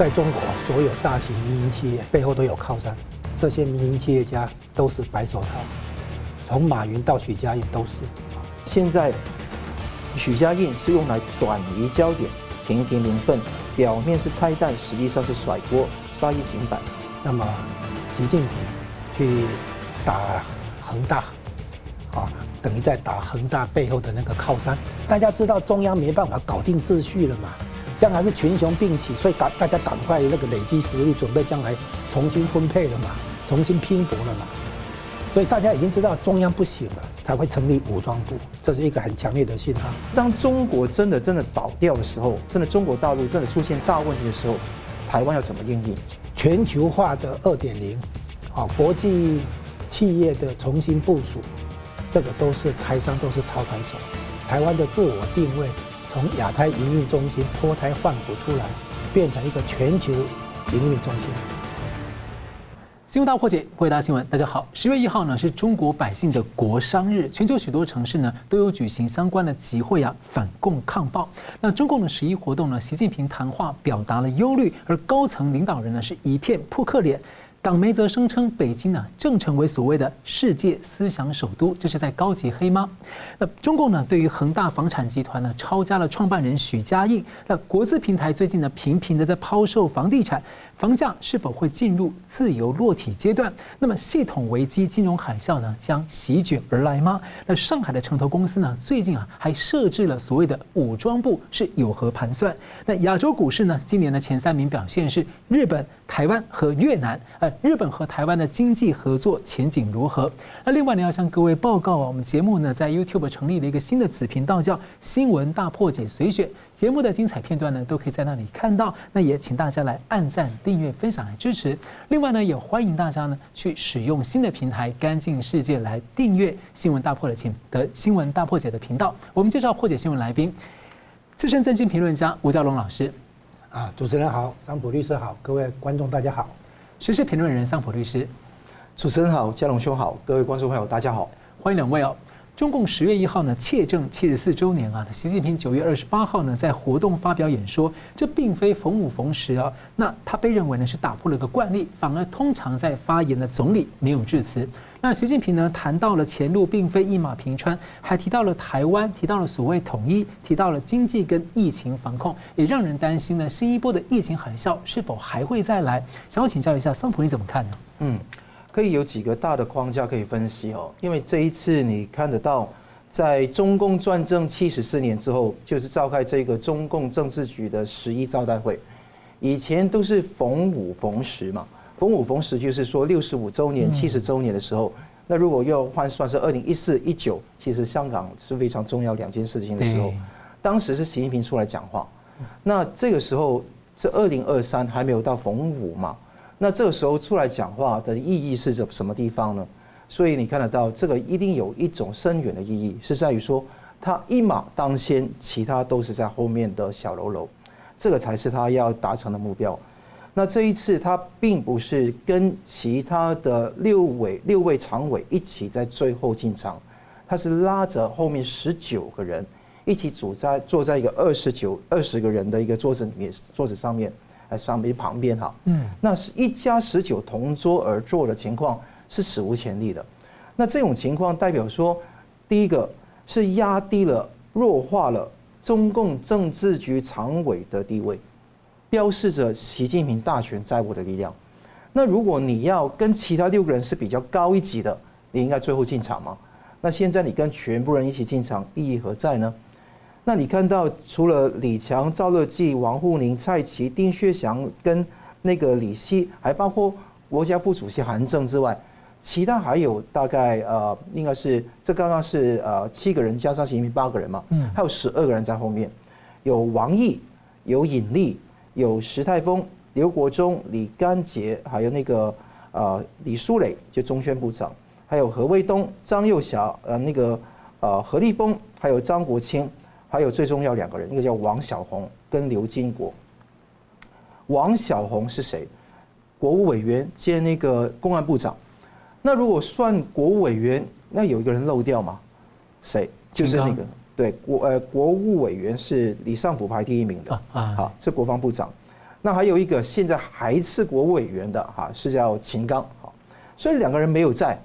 在中国，所有大型民营企业背后都有靠山，这些民营企业家都是白手套，从马云到许家印都是。现在，许家印是用来转移焦点，评评名分，表面是拆弹，实际上是甩锅，杀一儆百。那么，习近平去打恒大，啊，等于在打恒大背后的那个靠山。大家知道中央没办法搞定秩序了嘛？将来是群雄并起，所以赶大家赶快那个累积实力，准备将来重新分配了嘛，重新拼搏了嘛。所以大家已经知道中央不行了，才会成立武装部，这是一个很强烈的信号。当中国真的真的倒掉的时候，真的中国大陆真的出现大问题的时候，台湾要怎么应对？全球化的二点零，啊，国际企业的重新部署，这个都是台商都是操盘手，台湾的自我定位。从亚太营运中心脱胎换骨出来，变成一个全球营运中心。新闻大破解，回答新闻。大家好，十月一号呢是中国百姓的国殤日，全球许多城市呢都有举行相关的集会啊，反共抗暴。那中共的十一活动呢，习近平谈话表达了忧虑，而高层领导人呢是一片扑克脸。党媒则声称，北京呢正成为所谓的世界思想首都，这是在高级黑吗？那中共呢对于恒大房产集团呢抄家了创办人许家印，那国资平台最近呢频频的在抛售房地产。房价是否会进入自由落体阶段？那么系统危机、金融海啸呢，将席卷而来吗？那上海的城投公司呢，最近啊还设置了所谓的武装部，是有何盘算？那亚洲股市呢，今年的前三名表现是日本、台湾和越南。呃，日本和台湾的经济合作前景如何？那另外呢，要向各位报告啊，我们节目呢在 YouTube 成立了一个新的子频道，叫“新闻大破解随选”。节目的精彩片段呢，都可以在那里看到。那也请大家来按赞、订阅、分享来支持。另外呢，也欢迎大家呢去使用新的平台“干净世界”来订阅“新闻大破的请”的“新闻大破解”的频道。我们介绍破解新闻来宾，资深政经评论家吴家龙老师。啊，主持人好，桑普律师好，各位观众大家好。时事评论人桑普律师，主持人好，家龙兄好，各位观众朋友大家好，欢迎两位哦。中共十月一号呢，切政七十四周年啊，习近平九月二十八号呢，在活动发表演说，这并非逢五逢十啊。那他被认为呢是打破了个惯例，反而通常在发言的总理没有致辞。那习近平呢谈到了前路并非一马平川，还提到了台湾，提到了所谓统一，提到了经济跟疫情防控，也让人担心呢新一波的疫情海啸是否还会再来？想要请教一下桑普，你怎么看呢？嗯。可以有几个大的框架可以分析哦，因为这一次你看得到，在中共专政七十四年之后，就是召开这个中共政治局的十一招待会，以前都是逢五逢十嘛，逢五逢十就是说六十五周年、七十周年的时候，那如果要换算是二零一四、一九，其实香港是非常重要两件事情的时候，当时是习近平出来讲话，那这个时候是二零二三还没有到逢五嘛。那这个时候出来讲话的意义是什什么地方呢？所以你看得到，这个一定有一种深远的意义，是在于说他一马当先，其他都是在后面的小喽啰，这个才是他要达成的目标。那这一次他并不是跟其他的六位六位常委一起在最后进场，他是拉着后面十九个人一起组在坐在一个二十九二十个人的一个桌子里面桌子上面。在上面旁边哈，嗯，那是一家十九同桌而坐的情况是史无前例的。那这种情况代表说，第一个是压低了、弱化了中共政治局常委的地位，标示着习近平大权在握的力量。那如果你要跟其他六个人是比较高一级的，你应该最后进场吗？那现在你跟全部人一起进场，意义何在呢？那你看到除了李强、赵乐际、王沪宁、蔡奇、丁薛祥跟那个李希，还包括国家副主席韩正之外，其他还有大概呃，应该是这刚刚是呃七个人加上习近平八个人嘛，嗯，还有十二个人在后面，有王毅、有尹力、有石泰峰、刘国中、李干杰，还有那个呃李书磊，就中宣部长，还有何卫东、张幼霞，呃那个呃何立峰，还有张国清。还有最重要两个人，一个叫王小红跟刘金国。王小红是谁？国务委员兼那个公安部长。那如果算国务委员，那有一个人漏掉吗？谁？就是那个对国呃国务委员是李尚福排第一名的啊，好是国防部长。那还有一个现在还是国务委员的哈，是叫秦刚，好，所以两个人没有在，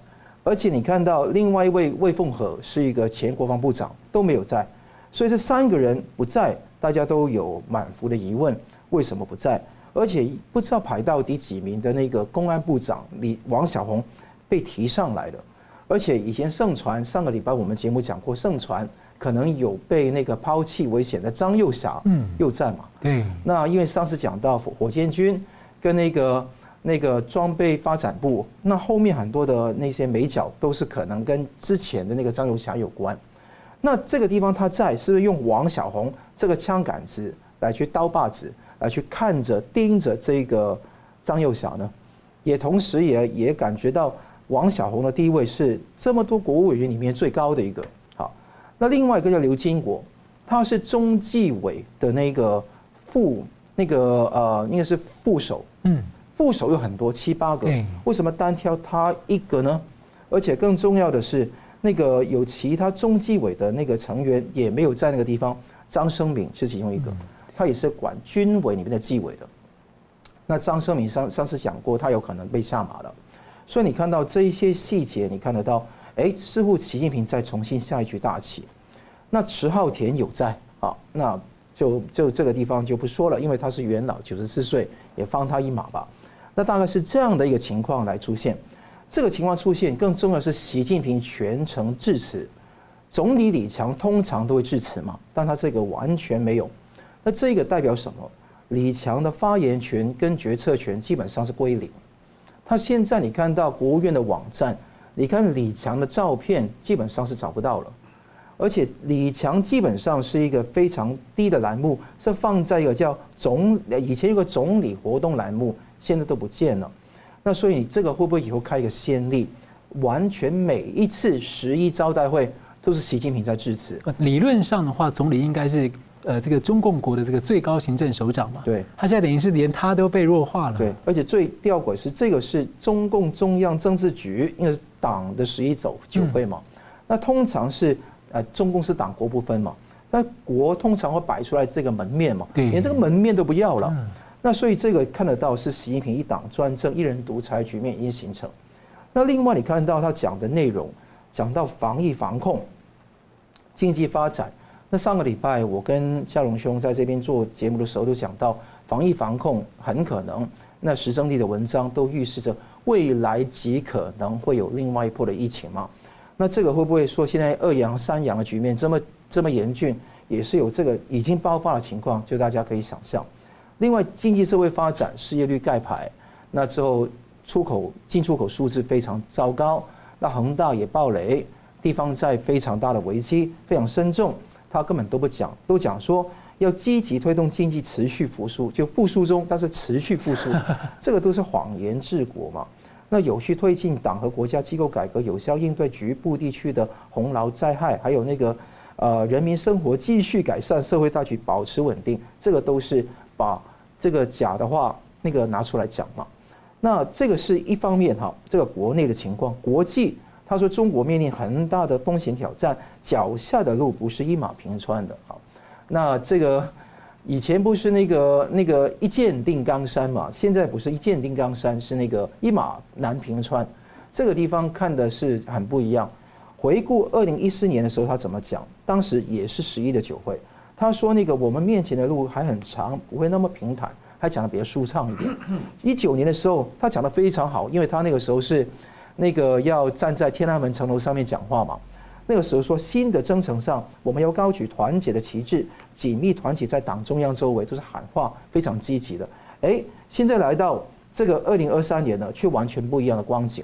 而且你看到另外一位魏凤和是一个前国防部长都没有在，所以这三个人不在，大家都有满腹的疑问，为什么不在？而且不知道排到第几名的那个公安部长李王小红被提上来了，而且以前盛传上个礼拜我们节目讲过盛传。可能有被那个抛弃危险的张又侠，嗯，又在嘛？对。那因为上次讲到火箭军跟那个那个装备发展部，那后面很多的那些美角都是可能跟之前的那个张又侠有关。那这个地方他在，是不是用王小红这个枪杆子来去刀把子来去看着盯着这个张又侠呢？也同时也也感觉到王小红的地位是这么多国务委员里面最高的一个。好那另外一个叫刘金国，他是中纪委的那个副那个呃，应该是副手。嗯，副手有很多七八个，为什么单挑他一个呢？而且更重要的是，那个有其他中纪委的那个成员也没有在那个地方。张生敏是其中一个，他也是管军委里面的纪委的。那张生敏上上次讲过，他有可能被下马了。所以你看到这一些细节，你看得到。哎，似乎习近平在重新下一局大棋，那迟浩田有在啊，那就就这个地方就不说了，因为他是元老，九十四岁，也放他一马吧。那大概是这样的一个情况来出现，这个情况出现，更重要是习近平全程致辞，总理李强通常都会致辞嘛，但他这个完全没有。那这个代表什么？李强的发言权跟决策权基本上是归零。他现在你看到国务院的网站。你看李强的照片，基本上是找不到了，而且李强基本上是一个非常低的栏目，是放在一个叫总，以前有个总理活动栏目，现在都不见了。那所以这个会不会以后开一个先例，完全每一次十一招待会都是习近平在致辞？理论上的话，总理应该是。呃，这个中共国的这个最高行政首长嘛，对，他现在等于是连他都被弱化了。对，而且最吊诡是，这个是中共中央政治局，应该是党的十一走九会嘛。嗯、那通常是呃，中共是党国不分嘛，那国通常会摆出来这个门面嘛，对，连这个门面都不要了。嗯、那所以这个看得到是习近平一党专政、一人独裁局面已经形成。那另外你看到他讲的内容，讲到防疫防控、经济发展。那上个礼拜，我跟夏龙兄在这边做节目的时候，都讲到防疫防控很可能，那时政地的文章都预示着未来极可能会有另外一波的疫情嘛。那这个会不会说现在二阳三阳的局面这么这么严峻，也是有这个已经爆发的情况，就大家可以想象。另外，经济社会发展失业率盖牌，那之后出口进出口数字非常糟糕，那恒大也暴雷，地方债非常大的危机，非常深重。他根本都不讲，都讲说要积极推动经济持续复苏，就复苏中，但是持续复苏，这个都是谎言治国嘛。那有序推进党和国家机构改革，有效应对局部地区的洪涝灾害，还有那个呃人民生活继续改善，社会大局保持稳定，这个都是把这个假的话那个拿出来讲嘛。那这个是一方面哈，这个国内的情况，国际。他说：“中国面临很大的风险挑战，脚下的路不是一马平川的。好，那这个以前不是那个那个一箭定江山嘛？现在不是一箭定江山，是那个一马难平川。这个地方看的是很不一样。回顾二零一四年的时候，他怎么讲？当时也是十一的酒会。他说那个我们面前的路还很长，不会那么平坦，还讲的比较舒畅一点。一九年的时候，他讲的非常好，因为他那个时候是。”那个要站在天安门城楼上面讲话嘛？那个时候说新的征程上，我们要高举团结的旗帜，紧密团结在党中央周围，都是喊话，非常积极的。哎，现在来到这个二零二三年呢，却完全不一样的光景。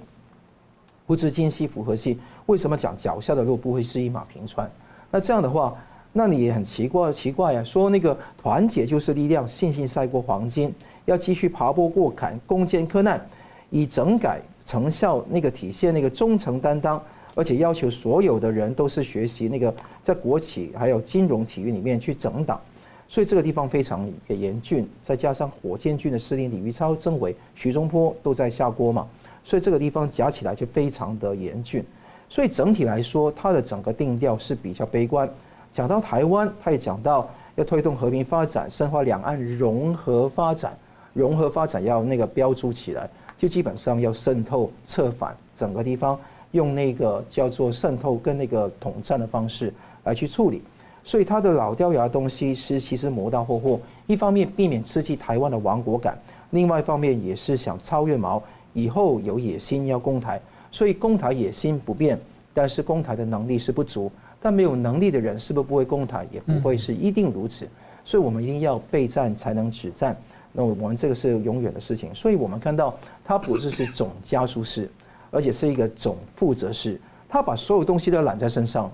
不知今夕复何夕？为什么讲脚下的路不会是一马平川？那这样的话，那你也很奇怪，奇怪呀？说那个团结就是力量，信心赛过黄金，要继续爬坡过坎，攻坚克难，以整改。成效那个体现那个忠诚担当，而且要求所有的人都是学习那个在国企还有金融体育里面去整党，所以这个地方非常的严峻。再加上火箭军的司令李玉超、政委徐忠坡都在下锅嘛，所以这个地方夹起来就非常的严峻。所以整体来说，它的整个定调是比较悲观。讲到台湾，他也讲到要推动和平发展，深化两岸融合发展，融合发展要那个标注起来，就基本上要渗透策反整个地方，用那个叫做渗透跟那个统战的方式来去处理。所以他的老掉牙的东西是其实磨刀霍霍，一方面避免刺激台湾的亡国感，另外一方面也是想超越毛，以后有野心要攻台，所以攻台野心不变，但是攻台的能力是不足。但没有能力的人是不是不会攻台？也不会是一定如此。所以我们一定要备战才能止战。那我们这个是永远的事情。所以我们看到他不只是总加书式，而且是一个总负责式，他把所有东西都揽在身上。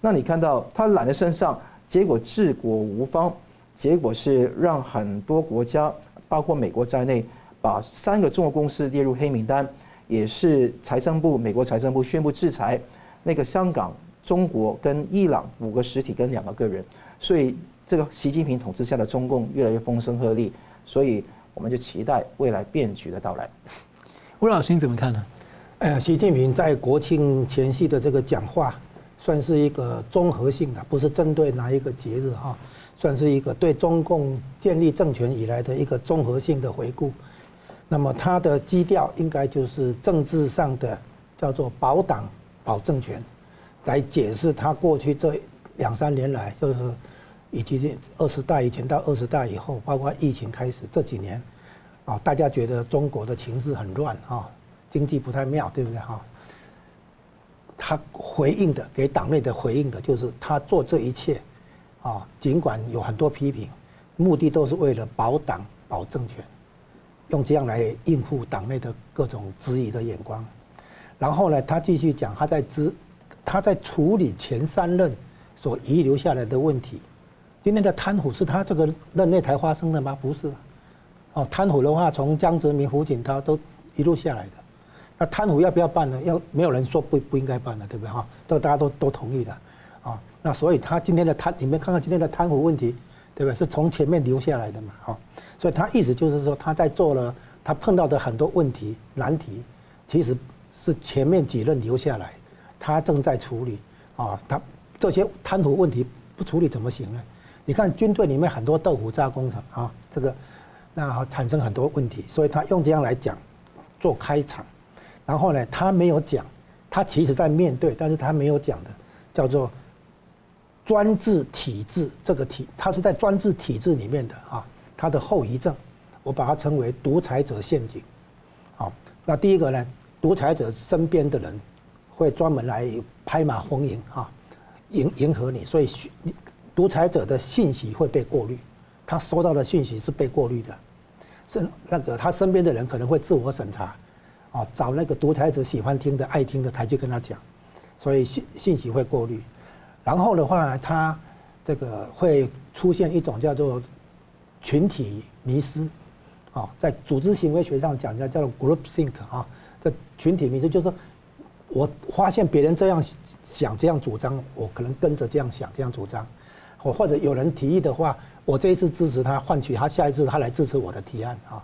那你看到他揽在身上，结果治国无方，结果是让很多国家，包括美国在内，把三个中国公司列入黑名单，也是财政部、美国财政部宣布制裁那个香港、中国跟伊朗五个实体跟两个个人，所以这个习近平统治下的中共越来越风声鹤唳，所以我们就期待未来变局的到来。吴老师你怎么看呢？呃，习近平在国庆前夕的这个讲话。算是一个综合性的，不是针对哪一个节日哈，算是一个对中共建立政权以来的一个综合性的回顾。那么他的基调应该就是政治上的叫做保党保政权，来解释他过去这两三年来，就是以及二十大以前到二十大以后，包括疫情开始这几年，啊，大家觉得中国的情势很乱啊，经济不太妙，对不对哈？他回应的给党内的回应的就是他做这一切，啊，尽管有很多批评，目的都是为了保党保政权，用这样来应付党内的各种质疑的眼光。然后呢，他继续讲他在支他在处理前三任所遗留下来的问题。今天的贪腐是他这个任内才发生的吗？不是。哦，贪腐的话，从江泽民、胡锦涛都一路下来的。那贪腐要不要办呢？要没有人说不不应该办的，对不对哈？这大家都都同意的，啊，那所以他今天的贪，你们看看今天的贪腐问题，对不对？是从前面留下来的嘛，哈，所以他意思就是说他在做了他碰到的很多问题难题，其实是前面几任留下来，他正在处理，啊，他这些贪腐问题不处理怎么行呢？你看军队里面很多豆腐渣工程啊，这个那产生很多问题，所以他用这样来讲做开场。然后呢，他没有讲，他其实在面对，但是他没有讲的，叫做专制体制这个体，他是在专制体制里面的啊，他的后遗症，我把它称为独裁者陷阱。好，那第一个呢，独裁者身边的人会专门来拍马逢迎啊，迎迎合你，所以独裁者的信息会被过滤，他收到的信息是被过滤的，是那个他身边的人可能会自我审查。啊，找那个独裁者喜欢听的、爱听的才去跟他讲，所以信信息会过滤。然后的话，他这个会出现一种叫做群体迷失，啊，在组织行为学上讲叫叫做 group think 啊，这群体迷失就是说，我发现别人这样想、这样主张，我可能跟着这样想、这样主张，或或者有人提议的话，我这一次支持他，换取他下一次他来支持我的提案啊，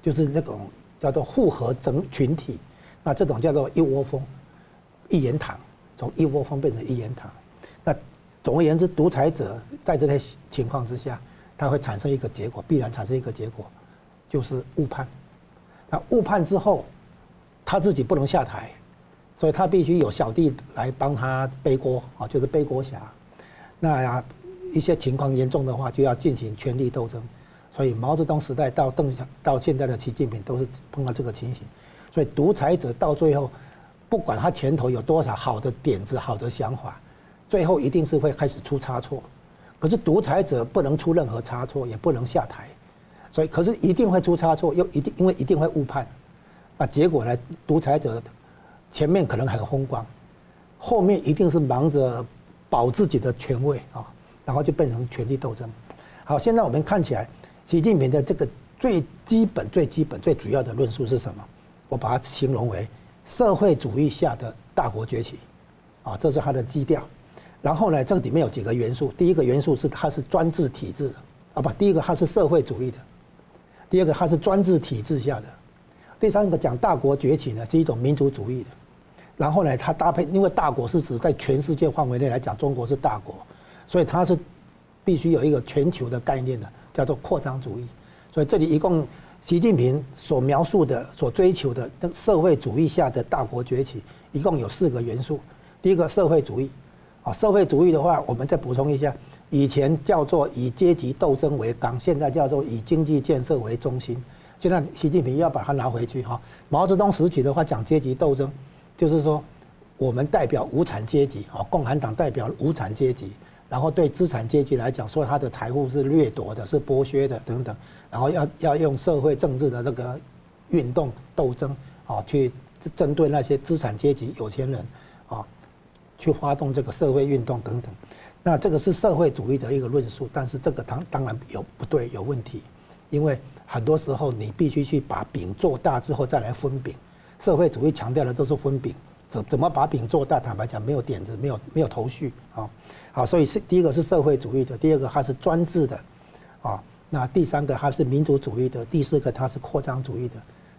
就是那种。叫做复合整群体，那这种叫做一窝蜂、一言堂，从一窝蜂变成一言堂。那总而言之，独裁者在这些情况之下，他会产生一个结果，必然产生一个结果，就是误判。那误判之后，他自己不能下台，所以他必须有小弟来帮他背锅啊，就是背锅侠。那一些情况严重的话，就要进行权力斗争。所以毛泽东时代到邓小到现在的习近平都是碰到这个情形，所以独裁者到最后，不管他前头有多少好的点子、好的想法，最后一定是会开始出差错。可是独裁者不能出任何差错，也不能下台，所以可是一定会出差错，又一定因为一定会误判，那结果呢？独裁者前面可能很风光，后面一定是忙着保自己的权位啊，然后就变成权力斗争。好，现在我们看起来。习近平的这个最基本、最基本、最主要的论述是什么？我把它形容为社会主义下的大国崛起，啊，这是它的基调。然后呢，这个里面有几个元素。第一个元素是它是专制体制的，啊不，第一个它是社会主义的；第二个它是专制体制下的；第三个讲大国崛起呢是一种民族主义的。然后呢，它搭配，因为大国是指在全世界范围内来讲，中国是大国，所以它是必须有一个全球的概念的，叫做扩张主义。所以这里一共，习近平所描述的、所追求的社会主义下的大国崛起，一共有四个元素。第一个社会主义，啊，社会主义的话，我们再补充一下，以前叫做以阶级斗争为纲，现在叫做以经济建设为中心。现在习近平要把它拿回去哈。毛泽东时期的话讲阶级斗争，就是说我们代表无产阶级，啊，共产党代表无产阶级，然后对资产阶级来讲，说他的财富是掠夺的，是剥削的等等，然后要要用社会政治的那个运动斗争啊，去针对那些资产阶级有钱人啊，去发动这个社会运动等等。那这个是社会主义的一个论述，但是这个当当然有不对，有问题，因为。很多时候，你必须去把饼做大之后再来分饼。社会主义强调的都是分饼，怎怎么把饼做大？坦白讲，没有点子，没有没有头绪啊。好，所以是第一个是社会主义的，第二个它是专制的，啊，那第三个它是民族主义的，第四个它是扩张主义的。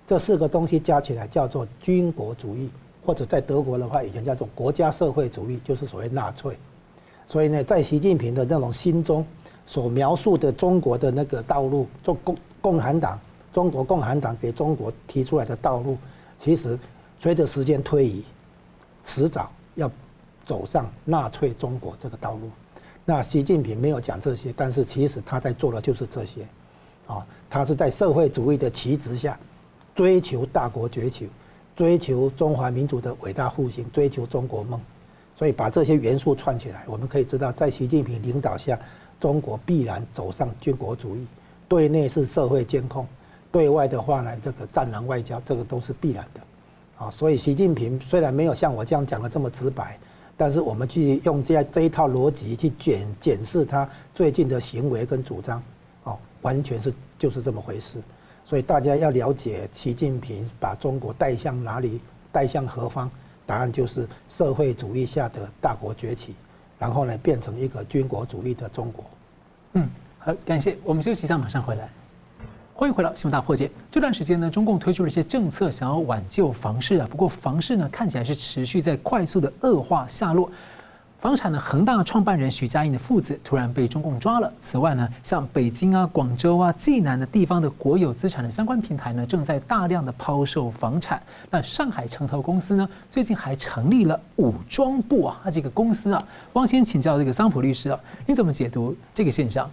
这四个东西加起来叫做军国主义，或者在德国的话，以前叫做国家社会主义，就是所谓纳粹。所以呢，在习近平的那种心中所描述的中国的那个道路，做共。共产党，中国共产党给中国提出来的道路，其实随着时间推移，迟早要走上纳粹中国这个道路。那习近平没有讲这些，但是其实他在做的就是这些，啊，他是在社会主义的旗帜下，追求大国崛起，追求中华民族的伟大复兴，追求中国梦。所以把这些元素串起来，我们可以知道，在习近平领导下，中国必然走上军国主义。对内是社会监控，对外的话呢，这个战狼外交，这个都是必然的，啊，所以习近平虽然没有像我这样讲的这么直白，但是我们去用这这一套逻辑去检检视他最近的行为跟主张，哦，完全是就是这么回事。所以大家要了解习近平把中国带向哪里，带向何方，答案就是社会主义下的大国崛起，然后呢，变成一个军国主义的中国，嗯。好，感谢。我们休息一下，马上回来。欢迎回到《新闻大破解》。这段时间呢，中共推出了一些政策，想要挽救房市啊。不过房市呢，看起来是持续在快速的恶化下落。房产的恒大创办人许家印的父子突然被中共抓了。此外呢，像北京啊、广州啊、济南的地方的国有资产的相关平台呢，正在大量的抛售房产。那上海城投公司呢，最近还成立了武装部啊，它这个公司啊，汪先请教这个桑普律师啊，你怎么解读这个现象？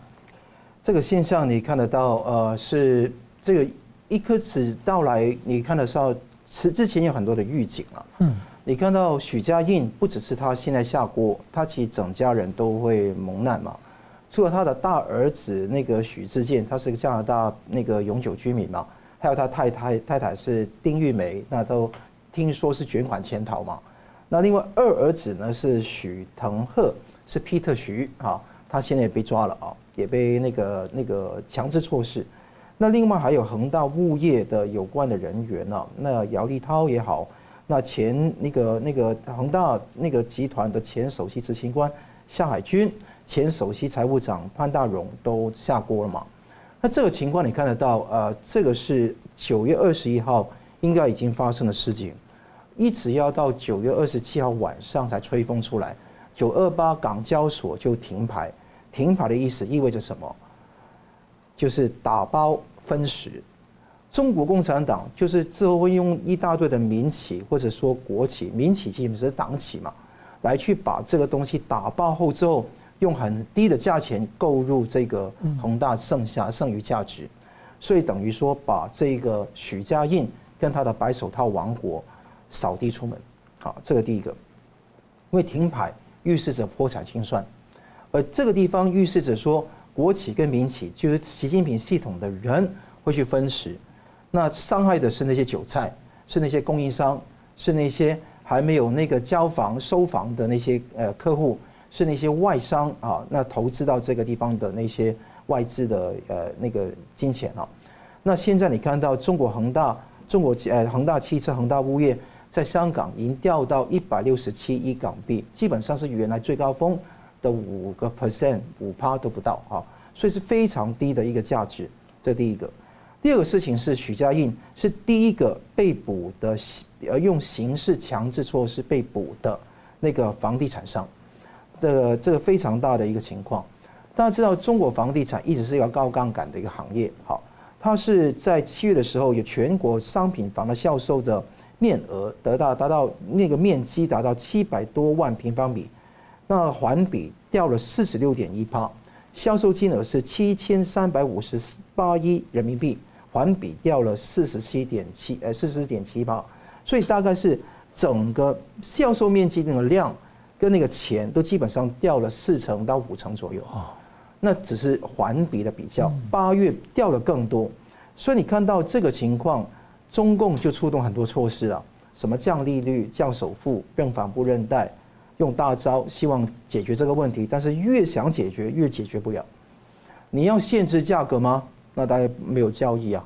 这个现象你看得到，呃，是这个一颗子到来，你看得到，是之前有很多的预警啊。嗯，你看到许家印不只是他现在下锅，他其实整家人都会蒙难嘛。除了他的大儿子那个许志健，他是加拿大那个永久居民嘛，还有他太太太太是丁玉梅，那都听说是卷款潜逃嘛。那另外二儿子呢是许腾赫，是 Peter 许啊，他现在也被抓了啊。也被那个那个强制措施，那另外还有恒大物业的有关的人员呢、啊，那姚立涛也好，那前那个那个恒大那个集团的前首席执行官夏海军，前首席财务长潘大荣都下锅了嘛？那这个情况你看得到，呃，这个是九月二十一号应该已经发生的事情，一直要到九月二十七号晚上才吹风出来，九二八港交所就停牌。停牌的意思意味着什么？就是打包分食。中国共产党就是之后会用一大堆的民企或者说国企，民企基本是党企嘛，来去把这个东西打包后之后，用很低的价钱购入这个恒大剩下剩余价值，所以等于说把这个许家印跟他的白手套王国扫地出门。好，这个第一个，因为停牌预示着破产清算。而这个地方预示着说，国企跟民企就是习近平系统的人会去分食，那伤害的是那些韭菜，是那些供应商，是那些还没有那个交房收房的那些呃客户，是那些外商啊，那投资到这个地方的那些外资的呃那个金钱啊。那现在你看到中国恒大、中国呃恒大汽车、恒大物业在香港已经掉到一百六十七亿港币，基本上是原来最高峰的五个 percent，五趴都不到啊，所以是非常低的一个价值。这第一个，第二个事情是许家印是第一个被捕的，呃，用刑事强制措施被捕的那个房地产商，这个这个非常大的一个情况。大家知道，中国房地产一直是一个高杠杆的一个行业。好，它是在七月的时候，有全国商品房的销售的面额得到达到那个面积达到七百多万平方米，那环比掉了四十六点一趴，销售金额是七千三百五十八亿人民币，环比掉了四十七点七呃四十点七八，所以大概是整个销售面积那个量跟那个钱都基本上掉了四成到五成左右。那只是环比的比较，八月掉了更多，所以你看到这个情况，中共就出动很多措施了，什么降利率、降首付、认房不认贷，用大招希望解决这个问题，但是越想解决越解决不了。你要限制价格吗？那大家没有交易啊。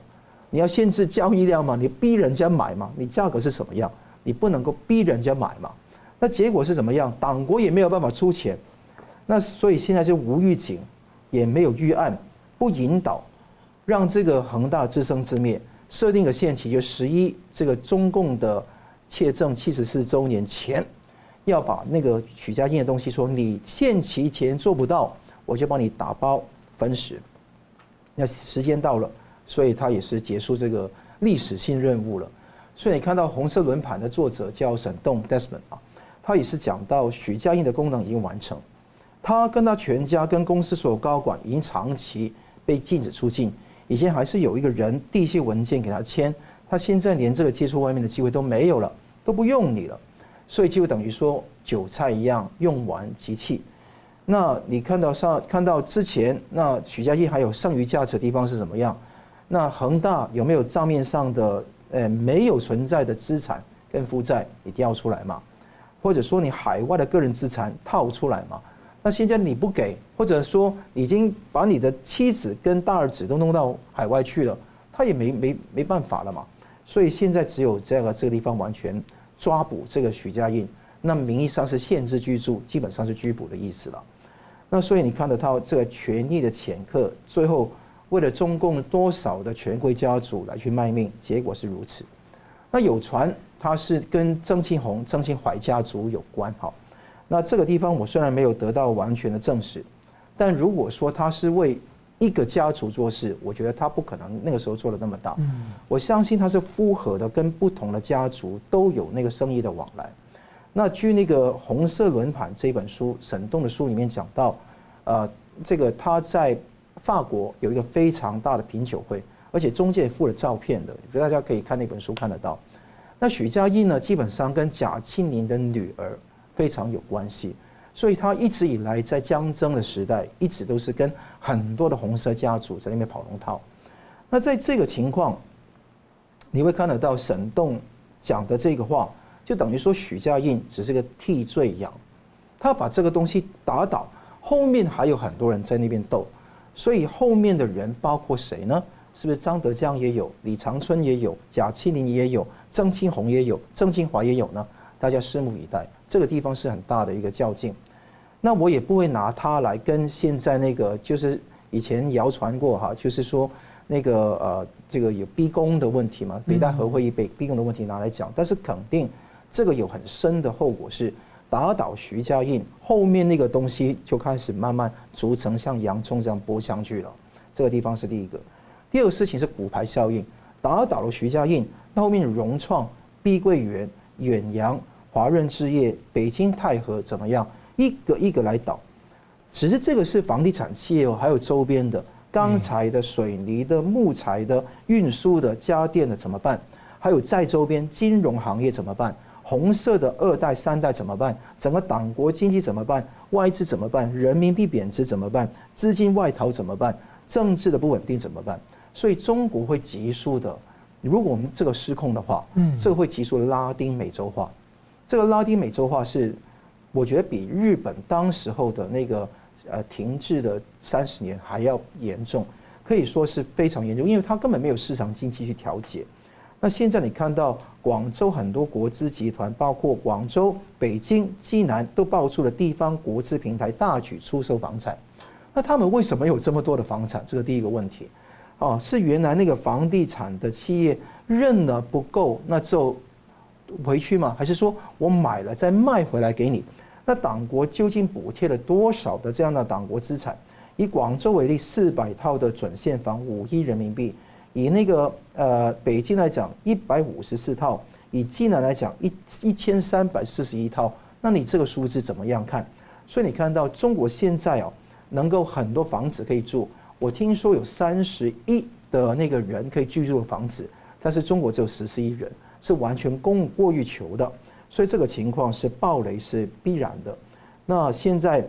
你要限制交易量吗？你逼人家买嘛？你价格是什么样？你不能够逼人家买嘛？那结果是怎么样？党国也没有办法出钱，那所以现在就无预警。也没有预案，不引导，让这个恒大自生自灭，设定个限期，就十一这个中共的窃政七十四周年前，要把那个许家印的东西说你限期前做不到，我就帮你打包分食。那时间到了，所以他也是结束这个历史性任务了。所以你看到红色轮盘的作者叫沈栋 Desmond 啊，他也是讲到许家印的功能已经完成。他跟他全家跟公司所有高管已经长期被禁止出境，以前还是有一个人递一些文件给他签，他现在连这个接触外面的机会都没有了，都不用你了，所以就等于说韭菜一样用完即弃。那你看到上看到之前，那许家印还有剩余价值的地方是怎么样？那恒大有没有账面上的呃没有存在的资产跟负债你调出来嘛？或者说你海外的个人资产套出来嘛？那现在你不给，或者说已经把你的妻子跟大儿子都弄到海外去了，他也没没没办法了嘛。所以现在只有这个这个地方完全抓捕这个许家印，那名义上是限制居住，基本上是拘捕的意思了。那所以你看得到这个权力的掮客，最后为了中共多少的权贵家族来去卖命，结果是如此。那有传他是跟曾庆红、曾庆怀家族有关哈。那这个地方我虽然没有得到完全的证实，但如果说他是为一个家族做事，我觉得他不可能那个时候做的那么大。我相信他是复合的，跟不同的家族都有那个生意的往来。那据那个《红色轮盘》这本书，沈栋的书里面讲到，呃，这个他在法国有一个非常大的品酒会，而且中间附了照片的，所以大家可以看那本书看得到。那许家印呢，基本上跟贾庆林的女儿。非常有关系，所以他一直以来在江浙的时代，一直都是跟很多的红色家族在那边跑龙套。那在这个情况，你会看得到沈栋讲的这个话，就等于说许家印只是个替罪羊，他把这个东西打倒，后面还有很多人在那边斗，所以后面的人包括谁呢？是不是张德江也有，李长春也有，贾庆林也有，郑庆红也有，郑庆华也有呢？大家拭目以待。这个地方是很大的一个较劲，那我也不会拿它来跟现在那个就是以前谣传过哈，就是说那个呃这个有逼宫的问题嘛，北戴河会议被逼宫的问题拿来讲，但是肯定这个有很深的后果是打倒徐家印，后面那个东西就开始慢慢逐层像洋葱这样剥上去了，这个地方是第一个。第二个事情是骨牌效应，打倒了徐家印，那后面融创、碧桂园、远洋。华润置业、北京泰禾怎么样？一个一个来倒，只是这个是房地产企业哦，还有周边的钢材的、水泥的、木材的、运输的、家电的怎么办？还有在周边金融行业怎么办？红色的二代、三代怎么办？整个党国经济怎么办？外资怎么办？人民币贬值怎么办？资金外逃怎么办？政治的不稳定怎么办？所以中国会急速的，如果我们这个失控的话，嗯，这个会急速的拉丁美洲化。这个拉丁美洲化是，我觉得比日本当时候的那个呃停滞的三十年还要严重，可以说是非常严重，因为它根本没有市场经济去调节。那现在你看到广州很多国资集团，包括广州、北京、济南，都爆出了地方国资平台大举出售房产。那他们为什么有这么多的房产？这个第一个问题，哦，是原来那个房地产的企业认了不够，那就。回去吗？还是说我买了再卖回来给你？那党国究竟补贴了多少的这样的党国资产？以广州为例，四百套的准现房五亿人民币；以那个呃北京来讲，一百五十四套；以济南来讲，一一千三百四十一套。那你这个数字怎么样看？所以你看到中国现在哦，能够很多房子可以住。我听说有三十亿的那个人可以居住的房子，但是中国只有十四亿人，是完全供过于求的。所以这个情况是暴雷是必然的。那现在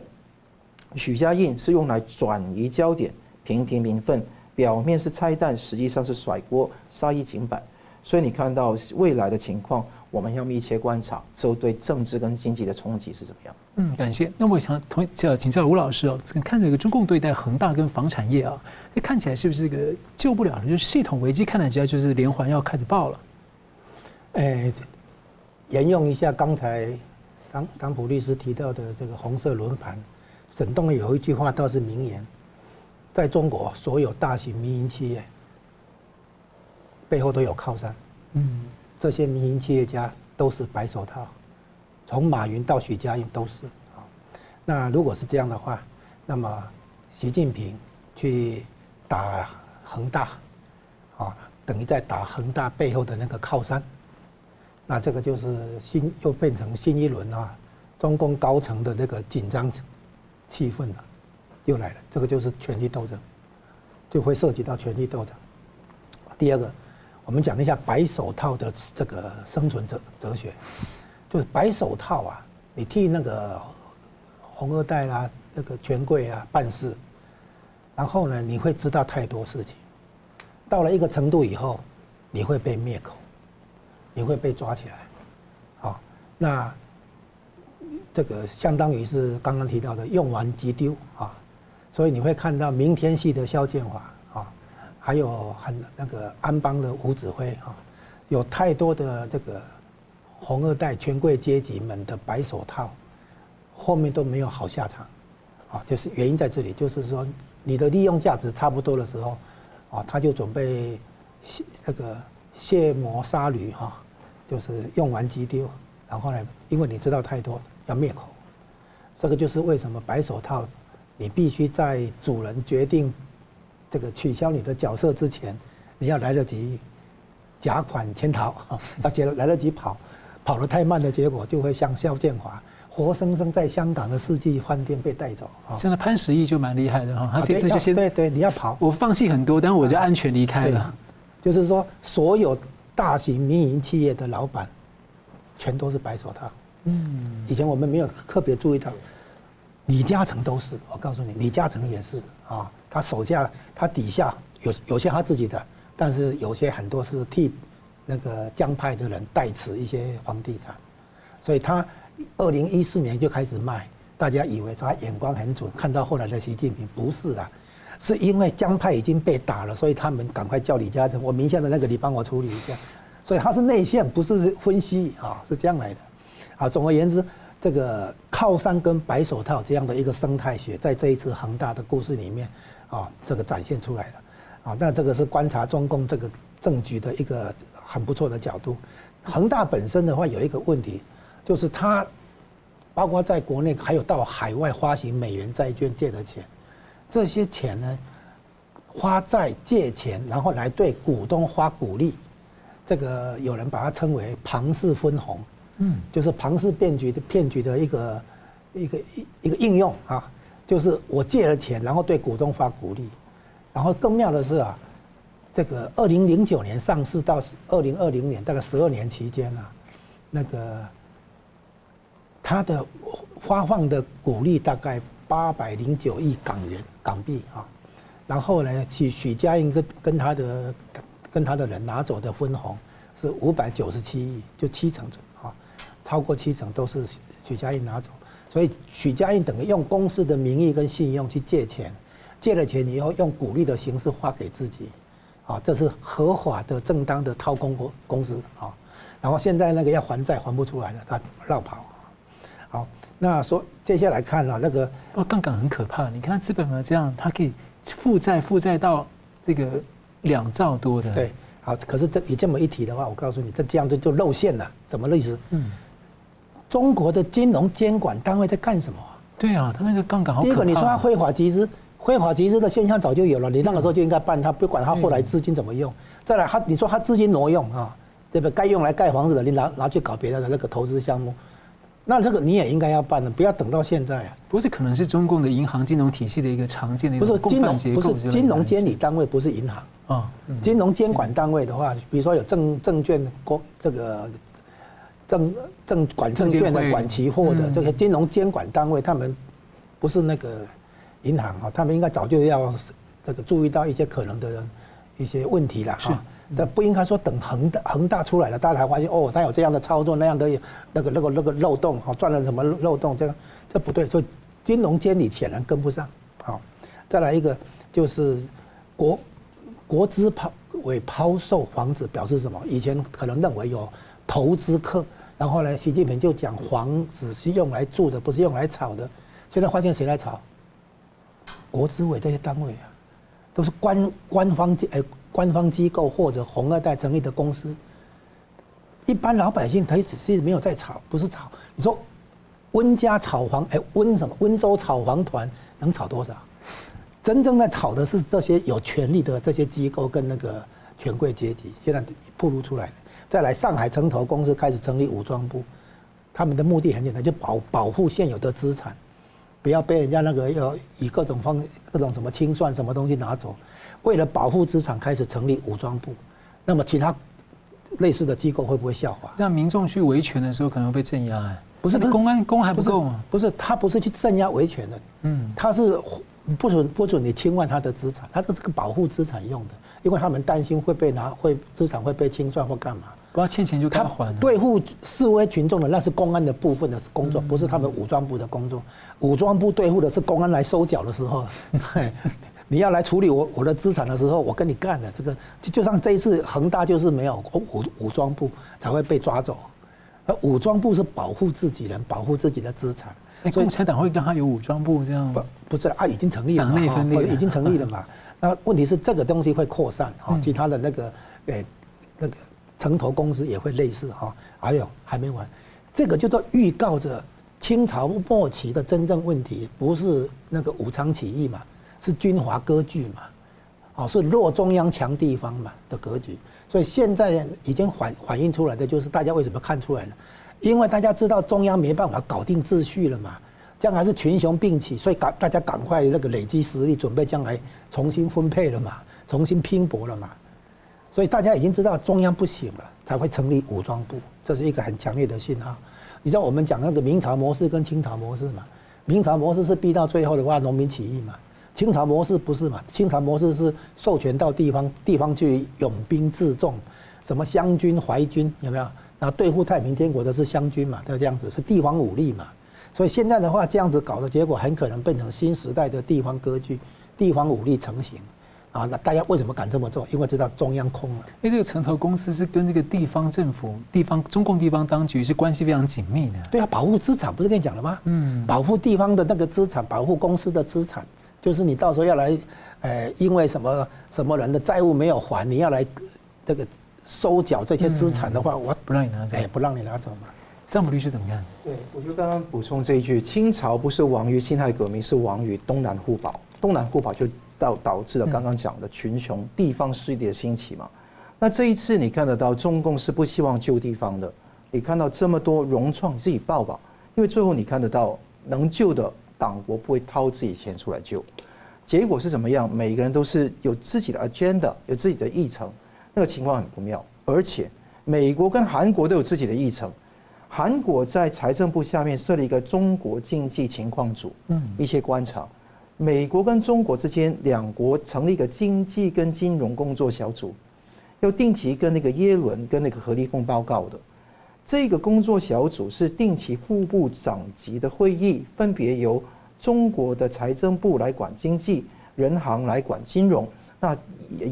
许家印是用来转移焦点、平平民愤，表面是拆弹，实际上是甩锅、杀一儆百。所以你看到未来的情况，我们要密切观察，之后对政治跟经济的冲击是怎么样？嗯，感谢。那我想同叫请教吴老师哦，看这个中共对待恒大跟房产业啊，这看起来是不是这个救不了了？就是系统危机，看起来就是连环要开始爆了。哎，沿用一下刚才当当普律师提到的这个红色轮盘，沈栋有一句话倒是名言，在中国所有大型民营企业背后都有靠山。嗯。这些民营企业家都是白手套，从马云到许家印都是啊。那如果是这样的话，那么习近平去打恒大，啊，等于在打恒大背后的那个靠山。那这个就是新又变成新一轮啊，中共高层的这个紧张气氛了，又来了。这个就是权力斗争，就会涉及到权力斗争。第二个。我们讲一下白手套的这个生存哲哲学，就是白手套啊，你替那个红二代啦、那个权贵啊办事，然后呢，你会知道太多事情，到了一个程度以后，你会被灭口，你会被抓起来，好，那这个相当于是刚刚提到的用完即丢啊，所以你会看到明天系的肖建华啊。还有很那个安邦的吴子辉啊，有太多的这个红二代权贵阶级们的白手套，后面都没有好下场，啊，就是原因在这里，就是说你的利用价值差不多的时候，啊，他就准备卸那个卸磨杀驴哈，就是用完即丢，然后呢，因为你知道太多要灭口，这个就是为什么白手套，你必须在主人决定。这个取消你的角色之前，你要来得及夹款潜逃，而且来得及跑，跑得太慢的结果就会像肖建华活生生在香港的世纪饭店被带走。现在潘石屹就蛮厉害的哈，他这次就先对对，你要跑，我放弃很多，但是我就安全离开了。就是说，所有大型民营企业的老板，全都是白手套。嗯，以前我们没有特别注意到，李嘉诚都是，我告诉你，李嘉诚也是啊。他手下，他底下有有些他自己的，但是有些很多是替那个江派的人代持一些房地产，所以他二零一四年就开始卖，大家以为他眼光很准，看到后来的习近平不是啊，是因为江派已经被打了，所以他们赶快叫李嘉诚，我名下的那个你帮我处理一下，所以他是内线，不是分析啊，是这样来的，啊，总而言之，这个靠山跟白手套这样的一个生态学，在这一次恒大的故事里面。啊，这个展现出来的，啊，那这个是观察中共这个政局的一个很不错的角度。恒大本身的话有一个问题，就是它包括在国内还有到海外发行美元债券借的钱，这些钱呢，花债借钱，然后来对股东发股利，这个有人把它称为庞氏分红，嗯，就是庞氏骗局的骗局的一个一个一一个应用啊。就是我借了钱，然后对股东发股利，然后更妙的是啊，这个二零零九年上市到二零二零年，大概十二年期间啊，那个他的发放的股利大概八百零九亿港元港币啊，然后呢，许许家印跟跟他的跟他的人拿走的分红是五百九十七亿，就七成左右，超过七成都是许家印拿走。所以许家印等于用公司的名义跟信用去借钱，借了钱以后用股利的形式发给自己，啊，这是合法的正当的掏空公公司啊。然后现在那个要还债还不出来了，他绕跑。好，那说接下来看啊，那个哦杠杆很可怕，你看资本额这样，它可以负债负债到这个两兆多的。对，好，可是这你这么一提的话，我告诉你，这这样就就露馅了，什么意思？嗯。中国的金融监管单位在干什么？对啊，他那个杠杆好可怕。第一个，你说他非法集资，非法集资的现象早就有了，你那个时候就应该办他，不管他后来资金怎么用。再来，他你说他资金挪用啊，对不对？该用来盖房子的，你拿拿去搞别的那个投资项目，那这个你也应该要办的，不要等到现在啊。不是，可能是中共的银行金融体系的一个常见的一个不是金融，不是金融监理单位，不是银行啊。金融监管单位的话，比如说有证证券公这个证证管证券的、管期货的这些金融监管单位，他们不是那个。银行啊，他们应该早就要这个注意到一些可能的一些问题了哈。那不应该说等恒大恒大出来了，大家才发现哦，他有这样的操作，那样的那个那个那个漏洞哈，赚了什么漏洞？这个这不对，所以金融监理显然跟不上。好，再来一个就是国国资抛委抛售房子，表示什么？以前可能认为有投资客，然后呢，习近平就讲房子是用来住的，不是用来炒的。现在发现谁来炒？国资委这些单位啊，都是官官方机呃官方机构或者红二代成立的公司。一般老百姓他一直是没有在炒，不是炒。你说温家炒房，哎，温什么？温州炒房团能炒多少？真正在炒的是这些有权力的这些机构跟那个权贵阶级，现在暴露出来的。再来，上海城投公司开始成立武装部，他们的目的很简单，就保保护现有的资产。不要被人家那个要以各种方各种什么清算什么东西拿走，为了保护资产开始成立武装部，那么其他类似的机构会不会效仿？这样民众去维权的时候可能会被镇压哎，不是公安公还不够吗？不是，他不是去镇压维权的，嗯，他是不准不准你侵犯他的资产，他这是个保护资产用的，因为他们担心会被拿会资产会被清算或干嘛。不要欠钱就该还。对付示威群众的那是公安的部分的工作，不是他们武装部的工作。武装部对付的是公安来收缴的时候，你要来处理我我的资产的时候，我跟你干的这个，就就像这一次恒大就是没有武武装部才会被抓走，而武装部是保护自己人，保护自己的资产。那共产党会让他有武装部这样？不不是啊，已经成立了，党内分裂已经成立了嘛。那问题是这个东西会扩散哈，其他的那个诶那个。城投公司也会类似哈，还有还没完，这个就做预告着清朝末期的真正问题，不是那个武昌起义嘛，是军阀割据嘛，哦，是弱中央强地方嘛的格局。所以现在已经反反映出来的就是大家为什么看出来了？因为大家知道中央没办法搞定秩序了嘛，将来是群雄并起，所以赶大家赶快那个累积实力，准备将来重新分配了嘛，重新拼搏了嘛。所以大家已经知道中央不行了，才会成立武装部，这是一个很强烈的信号。你知道我们讲那个明朝模式跟清朝模式嘛？明朝模式是逼到最后的话，农民起义嘛。清朝模式不是嘛？清朝模式是授权到地方，地方去拥兵自重，什么湘军、淮军有没有？那对付太平天国的是湘军嘛？就这样子是地方武力嘛？所以现在的话，这样子搞的结果很可能变成新时代的地方割据，地方武力成型。啊，那大家为什么敢这么做？因为知道中央空了。因为这个城投公司是跟这个地方政府、地方中共地方当局是关系非常紧密的。对啊，保护资产不是跟你讲了吗？嗯，保护地方的那个资产，保护公司的资产，就是你到时候要来，呃，因为什么什么人的债务没有还，你要来这个收缴这些资产的话，我不让你拿走，哎，不让你拿走嘛。桑普律师怎么样？对，我就刚刚补充这一句：清朝不是亡于辛亥革命，是亡于东南互保。东南互保就。导导致了刚刚讲的群雄地方势力的兴起嘛？那这一次你看得到中共是不希望救地方的。你看到这么多融创自己抱吧，因为最后你看得到能救的党国不会掏自己钱出来救，结果是怎么样？每个人都是有自己的 agenda，有自己的议程，那个情况很不妙。而且美国跟韩国都有自己的议程，韩国在财政部下面设立一个中国经济情况组，嗯，一些观察。美国跟中国之间，两国成立一个经济跟金融工作小组，要定期跟那个耶伦跟那个何立峰报告的。这个工作小组是定期副部长级的会议，分别由中国的财政部来管经济，人行来管金融。那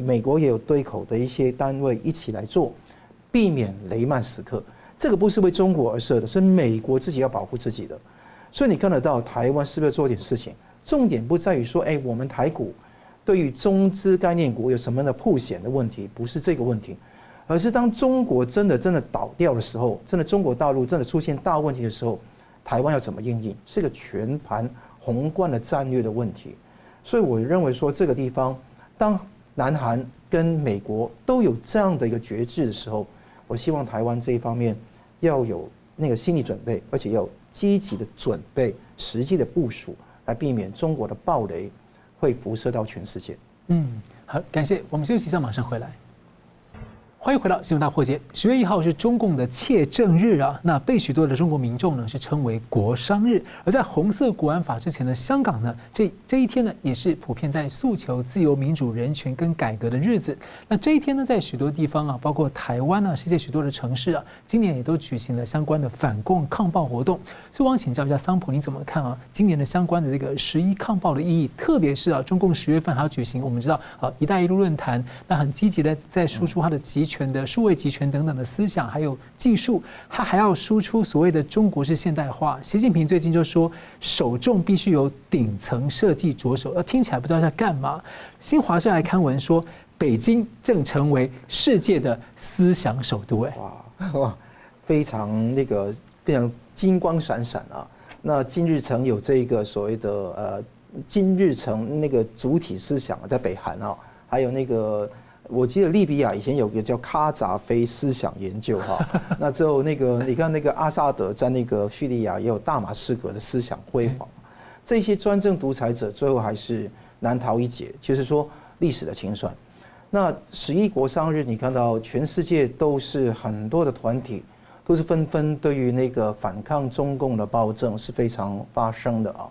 美国也有对口的一些单位一起来做，避免雷曼时刻。这个不是为中国而设的，是美国自己要保护自己的。所以你看得到台湾是不是要做点事情？重点不在于说，哎，我们台股对于中资概念股有什么样的破险的问题，不是这个问题，而是当中国真的真的倒掉的时候，真的中国大陆真的出现大问题的时候，台湾要怎么应对，是个全盘宏观的战略的问题。所以我认为说这个地方，当南韩跟美国都有这样的一个决志的时候，我希望台湾这一方面要有那个心理准备，而且要积极的准备、实际的部署，来避免中国的暴雷会辐射到全世界。嗯，好，感谢，我们休息一下，马上回来。欢迎回到新闻大破解。十月一号是中共的窃政日啊，那被许多的中国民众呢是称为国殇日。而在红色国安法之前的香港呢，这这一天呢也是普遍在诉求自由、民主、人权跟改革的日子。那这一天呢，在许多地方啊，包括台湾啊，世界许多的城市啊，今年也都举行了相关的反共抗暴活动。所以我想请教一下桑普，你怎么看啊？今年的相关的这个十一抗暴的意义，特别是啊，中共十月份还要举行，我们知道啊，一带一路论坛，那很积极的在输出它的集权。权的数位集权等等的思想，还有技术，他还要输出所谓的中国式现代化。习近平最近就说，首重必须由顶层设计着手，要听起来不知道在干嘛。新华社还刊文说，北京正成为世界的思想首都。哎，哇，非常那个非常金光闪闪啊！那金日成有这一个所谓的呃，金日成那个主体思想在北韩啊，还有那个。我记得利比亚以前有个叫卡扎菲思想研究哈，那之后那个你看那个阿萨德在那个叙利亚也有大马士革的思想辉煌，这些专政独裁者最后还是难逃一劫，就是说历史的清算。那十一国商日，你看到全世界都是很多的团体，都是纷纷对于那个反抗中共的暴政是非常发声的啊。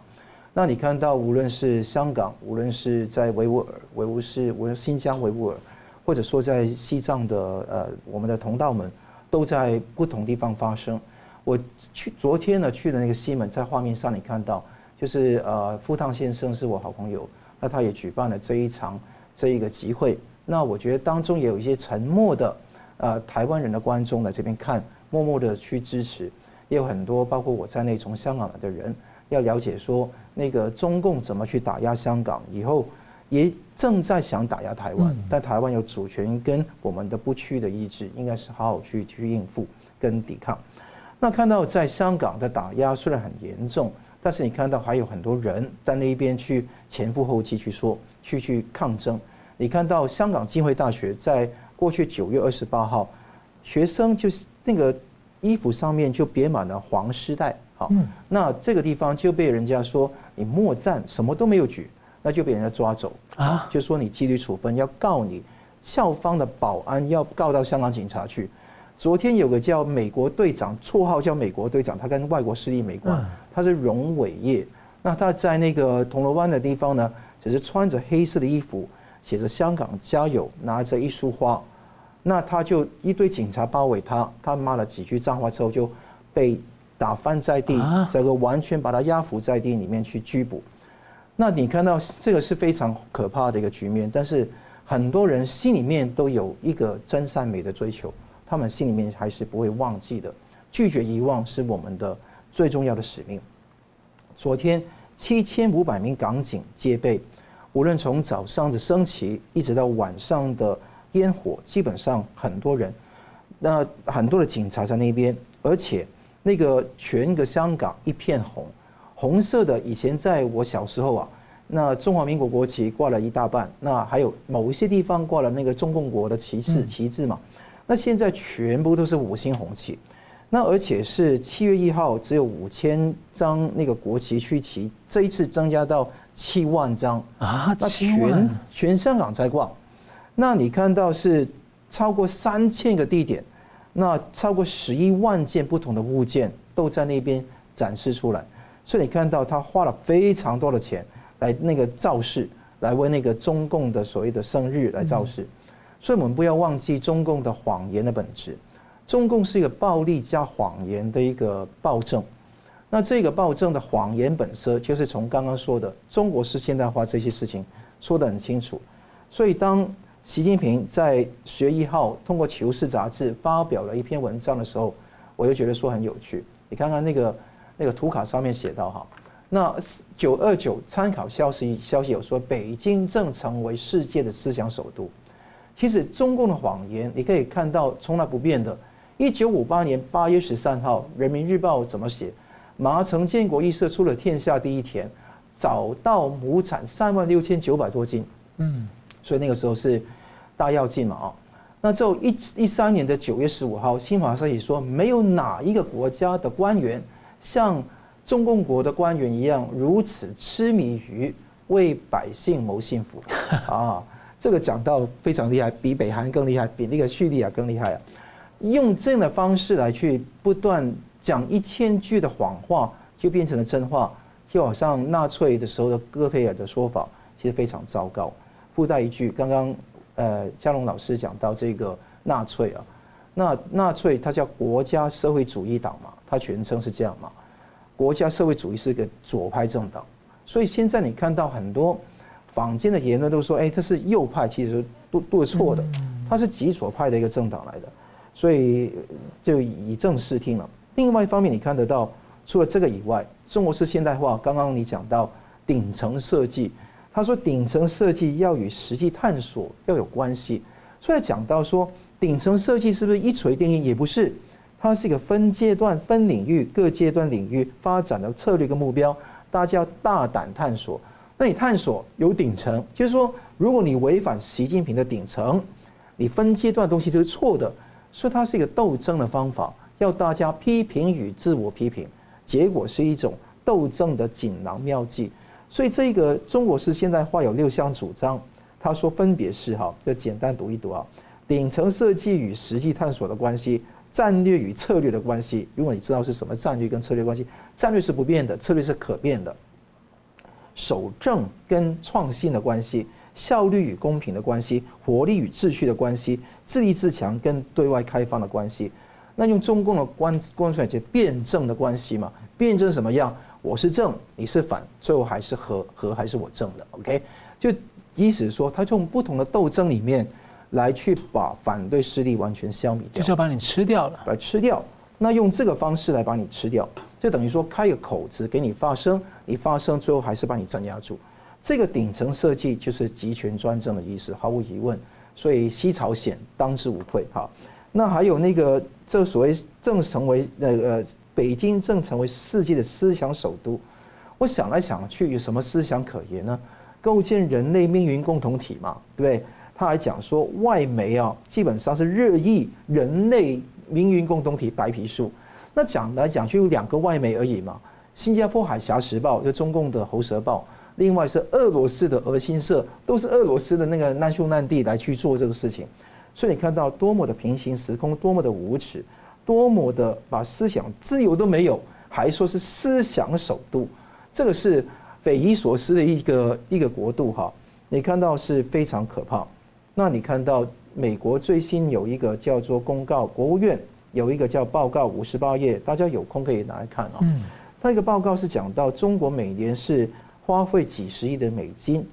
那你看到无论是香港，无论是在维吾尔，维吾是维新疆维吾尔。或者说，在西藏的呃，我们的同道们都在不同地方发生。我去昨天呢去的那个西门，在画面上你看到，就是呃，傅汤先生是我好朋友，那他也举办了这一场这一个集会。那我觉得当中也有一些沉默的呃台湾人的观众来这边看，默默的去支持，也有很多包括我在内从香港来的人要了解说那个中共怎么去打压香港以后。也正在想打压台湾，但台湾有主权跟我们的不屈的意志，应该是好好去去应付跟抵抗。那看到在香港的打压虽然很严重，但是你看到还有很多人在那一边去前赴后继去说去去抗争。你看到香港浸会大学在过去九月二十八号，学生就是那个衣服上面就别满了黄丝带，好，那这个地方就被人家说你莫站，什么都没有举。那就被人家抓走啊！就说你纪律处分，要告你校方的保安，要告到香港警察去。昨天有个叫美国队长，绰号叫美国队长，他跟外国势力没关，他是荣伟业。那他在那个铜锣湾的地方呢，只是穿着黑色的衣服，写着“香港加油”，拿着一束花。那他就一堆警察包围他，他骂了几句脏话之后，就被打翻在地，这个完全把他压服在地里面去拘捕。那你看到这个是非常可怕的一个局面，但是很多人心里面都有一个真善美的追求，他们心里面还是不会忘记的。拒绝遗忘是我们的最重要的使命。昨天七千五百名港警戒备，无论从早上的升旗一直到晚上的烟火，基本上很多人，那很多的警察在那边，而且那个全个香港一片红。红色的，以前在我小时候啊，那中华民国国旗挂了一大半，那还有某一些地方挂了那个中共国的旗帜旗帜嘛。那现在全部都是五星红旗，那而且是七月一号只有五千张那个国旗区旗，这一次增加到七万张啊，那全全香港在挂。那你看到是超过三千个地点，那超过十一万件不同的物件都在那边展示出来。所以你看到他花了非常多的钱来那个造势，来为那个中共的所谓的生日来造势。所以我们不要忘记中共的谎言的本质。中共是一个暴力加谎言的一个暴政。那这个暴政的谎言本身，就是从刚刚说的中国式现代化这些事情说得很清楚。所以当习近平在十月一号通过《求是》杂志发表了一篇文章的时候，我就觉得说很有趣。你看看那个。那个图卡上面写到哈，那九二九参考消息消息有说，北京正成为世界的思想首都。其实中共的谎言，你可以看到从来不变的。一九五八年八月十三号，《人民日报》怎么写？麻城建国一社出了天下第一田，找到亩产三万六千九百多斤，嗯，所以那个时候是大跃进嘛，啊，那之后一一三年的九月十五号，新华社也说，没有哪一个国家的官员像中共国的官员一样如此痴迷于为百姓谋幸福 啊，这个讲到非常厉害，比北韩更厉害，比那个叙利亚更厉害啊，用这样的方式来去不断讲一千句的谎话，就变成了真话。就好像纳粹的时候的戈培尔的说法，其实非常糟糕。附带一句，刚刚呃嘉龙老师讲到这个纳粹啊，那纳粹它叫国家社会主义党嘛，它全称是这样嘛。国家社会主义是一个左派政党，所以现在你看到很多坊间的言论都说，哎，这是右派，其实都都是错的，它是极左派的一个政党来的，所以就以正视听了。另外一方面，你看得到，除了这个以外。中国式现代化，刚刚你讲到顶层设计，他说顶层设计要与实际探索要有关系，所以讲到说顶层设计是不是一锤定音？也不是，它是一个分阶段、分领域、各阶段领域发展的策略跟目标，大家要大胆探索。那你探索有顶层，就是说，如果你违反习近平的顶层，你分阶段的东西都是错的，所以它是一个斗争的方法，要大家批评与自我批评。结果是一种斗争的锦囊妙计，所以这个中国式现代化有六项主张，他说分别是哈，就简单读一读啊，顶层设计与实际探索的关系，战略与策略的关系。如果你知道是什么战略跟策略关系，战略是不变的，策略是可变的。守正跟创新的关系，效率与公平的关系，活力与秩序的关系，自立自强跟对外开放的关系。那用中共的观观出来就辩证的关系嘛？辩证什么样？我是正，你是反，最后还是和和还是我正的？OK？就意思说，他从不同的斗争里面来去把反对势力完全消灭掉，就是要把你吃掉了，来吃掉。那用这个方式来把你吃掉，就等于说开个口子给你发声，你发声最后还是把你镇压住。这个顶层设计就是集权专政的意思，毫无疑问。所以西朝鲜当之无愧哈。那还有那个。这所谓正成为那个北京正成为世界的思想首都，我想来想去，有什么思想可言呢？构建人类命运共同体嘛，对不对？他还讲说外媒啊，基本上是热议人类命运共同体白皮书。那讲来讲去有两个外媒而已嘛，新加坡海峡时报就中共的喉舌报，另外是俄罗斯的俄新社，都是俄罗斯的那个难兄难弟来去做这个事情。所以你看到多么的平行时空，多么的无耻，多么的把思想自由都没有，还说是思想首都，这个是匪夷所思的一个一个国度哈。你看到是非常可怕。那你看到美国最新有一个叫做公告，国务院有一个叫报告五十八页，大家有空可以拿来看啊。嗯。那个报告是讲到中国每年是花费几十亿的美金，